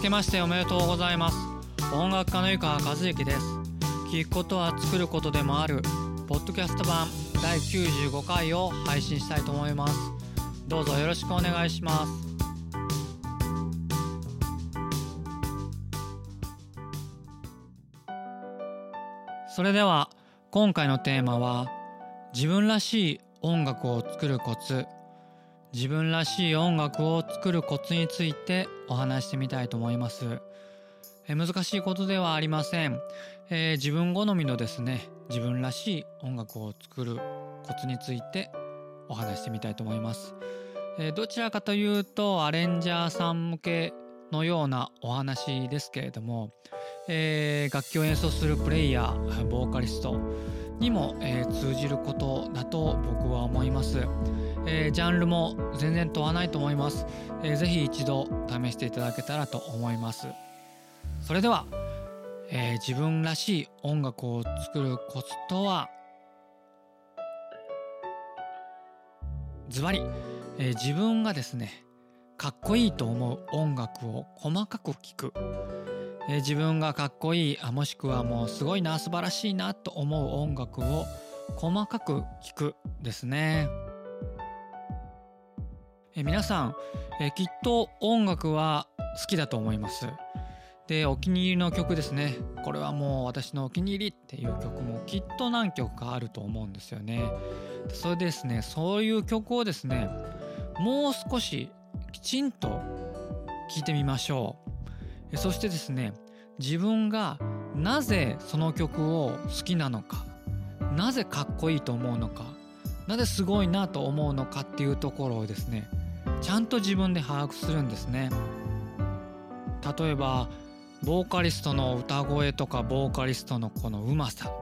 明けましておめでとうございます。音楽家の湯川和之です。聞くことは作ることでもある。ポッドキャスト版第95回を配信したいと思います。どうぞよろしくお願いします。それでは今回のテーマは自分らしい音楽を作るコツ。自分らしい音楽を作るコツについてお話してみたいと思います。え難しいことではありません、えー、自分好みのですね自分らしい音楽を作るコツについてお話してみたいと思います、えー、どちらかというとアレンジャーさん向けのようなお話ですけれども、えー、楽器を演奏するプレイヤーボーカリストにも、え通じることだと僕は思います。えー、ジャンルも全然問わないと思います、えー、ぜひ一度試していただけたらと思います。それでは、えー、自分らしい音楽を作るコツとは？ズバリ、えー、自分がですねかっこいいと思う音楽を細かく聴く、えー、自分がかっこいいあもしくはもうすごいな素晴らしいなと思う音楽を細かく聴くですね。え皆さん、えきっと音楽は好きだと思います。でお気に入りの曲ですね。これはもう私のお気に入りっていう曲もきっと何曲かあると思うんですよね。それでですねそういう曲をですねもう少しきちんと聴いてみましょう。そしてですね自分がなぜその曲を好きなのかなぜかっこいいと思うのかなぜすごいなと思うのかっていうところをですねちゃんと自分で把握するんですね。例えばボーカリストの歌声とかボーカリストのこのうまさ。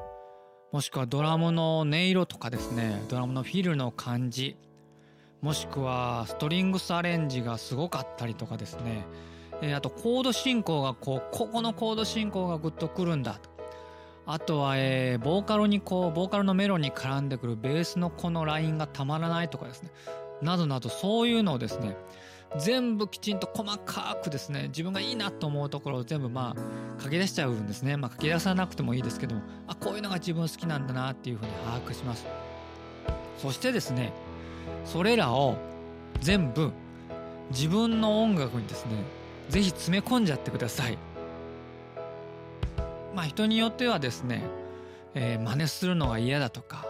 もしくはドラムの音色とかですね。ドラムのフィルの感じ。もしくはストリングスアレンジがすごかったりとかですね、え、あとコード進行がこうここのコード進行がグッとくるんだ。とあとは、えー、ボーカルにこうボーカルのメロに絡んでくるベースのこのラインがたまらないとかですね。などなどそういうのをですね全部きちんと細かくですね自分がいいなと思うところを全部まあ書き出しちゃうんですね。まあ書き出さなくてもいいですけどもあこういうのが自分好きなんだなっていうふうに把握します。そしてですねそれらを全部自分の音楽にですね是非詰め込んじゃってください。まあ人によってはですね、えー、真似するのが嫌だとか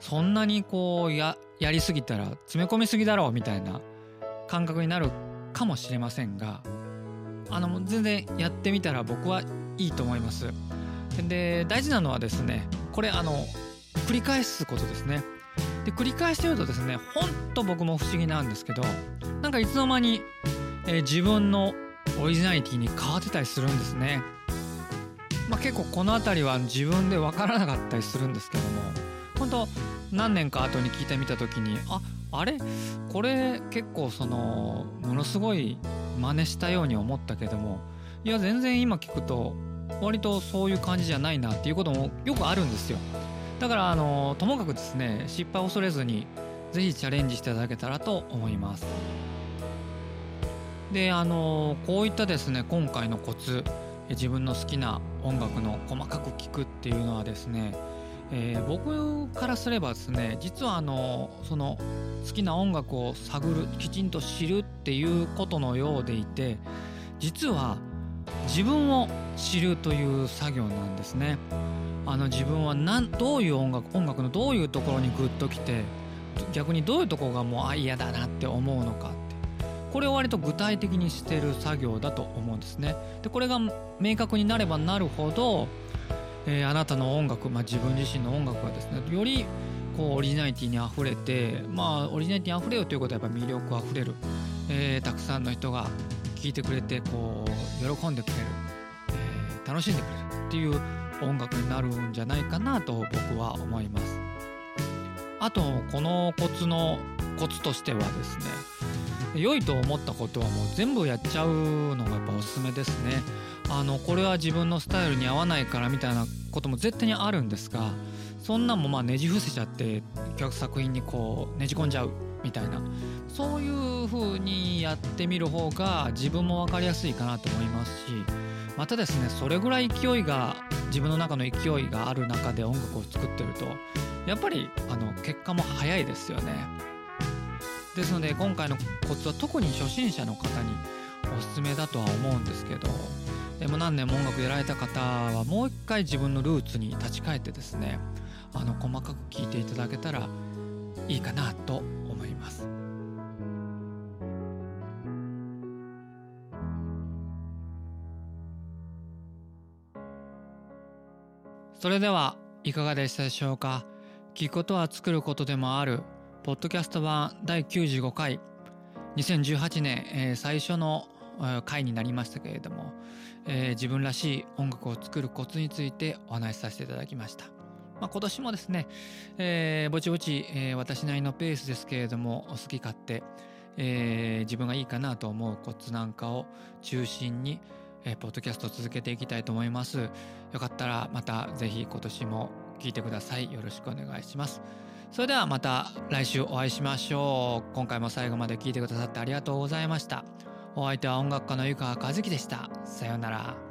そんなにこうややりすぎたら詰め込みすぎだろうみたいな感覚になるかもしれませんがあの全然やってみたら僕はいいと思います。で大事なのはですねこれあの繰り返すことですね。で繰り返してるとですねほんと僕も不思議なんですけどなんかいつの間に、えー、自分のオリジナリティに変わってたりするんですね。まあ、結構この辺りは自分で分からなかったりするんですけども本当何年か後に聞いてみた時にああれ？これ結構そのものすごい真似したように思ったけどもいや全然今聞くと割とそういう感じじゃないなっていうこともよくあるんですよ。だからあのともかくですね失敗を恐れずに是非チャレンジしていただけたらと思います。であのこういったですね今回のコツ自分の好きな音楽の細かく聴くっていうのはですねえー、僕からすればですね実はあのその好きな音楽を探るきちんと知るっていうことのようでいて実は自分を知るという作業なんですね。あの自分はどういう音楽音楽のどういうところにグッときて逆にどういうところがもうあ嫌だなって思うのかってこれを割と具体的にしてる作業だと思うんですね。でこれが明確になればなるほどえー、あなたの音楽、まあ、自分自身の音楽がですねよりこうオリジナリティにあふれてまあオリジナリティにあふれるということはやっぱ魅力あふれる、えー、たくさんの人が聴いてくれてこう喜んでくれる、えー、楽しんでくれるっていう音楽になるんじゃないかなと僕は思います。あとこのコツのコツとしてはですね良いと思ったことはもう全部やっちゃうのがやっぱおすすめですね。あのこれは自分のスタイルに合わないからみたいなことも絶対にあるんですがそんなんもまあねじ伏せちゃって作品にこうねじ込んじゃうみたいなそういう風にやってみる方が自分も分かりやすいかなと思いますしまたですねそれぐらい勢いが自分の中の勢いがある中で音楽を作ってるとやっぱりあの結果も早いですよね。ですので今回のコツは特に初心者の方におすすめだとは思うんですけどでも何年も音楽やられた方はもう一回自分のルーツに立ち返ってですねあの細かく聞いていただけたらいいかなと思います。それではいかがでしたでしょうか？聞くことは作ることでもあるポッドキャスト版第95回2018年、えー、最初の回になりましたけれども、えー、自分らしい音楽を作るコツについてお話しさせていただきました。まあ、今年もですね、えー、ぼちぼち、えー、私なりのペースですけれども好き勝手、えー、自分がいいかなと思うコツなんかを中心に、えー、ポッドキャストを続けていきたいと思います。よかったらまたぜひ今年も聞いてください。よろしくお願いします。それではまた来週お会いしましょう。今回も最後まで聞いてくださってありがとうございました。お相手は音楽家の湯川和樹でした。さようなら。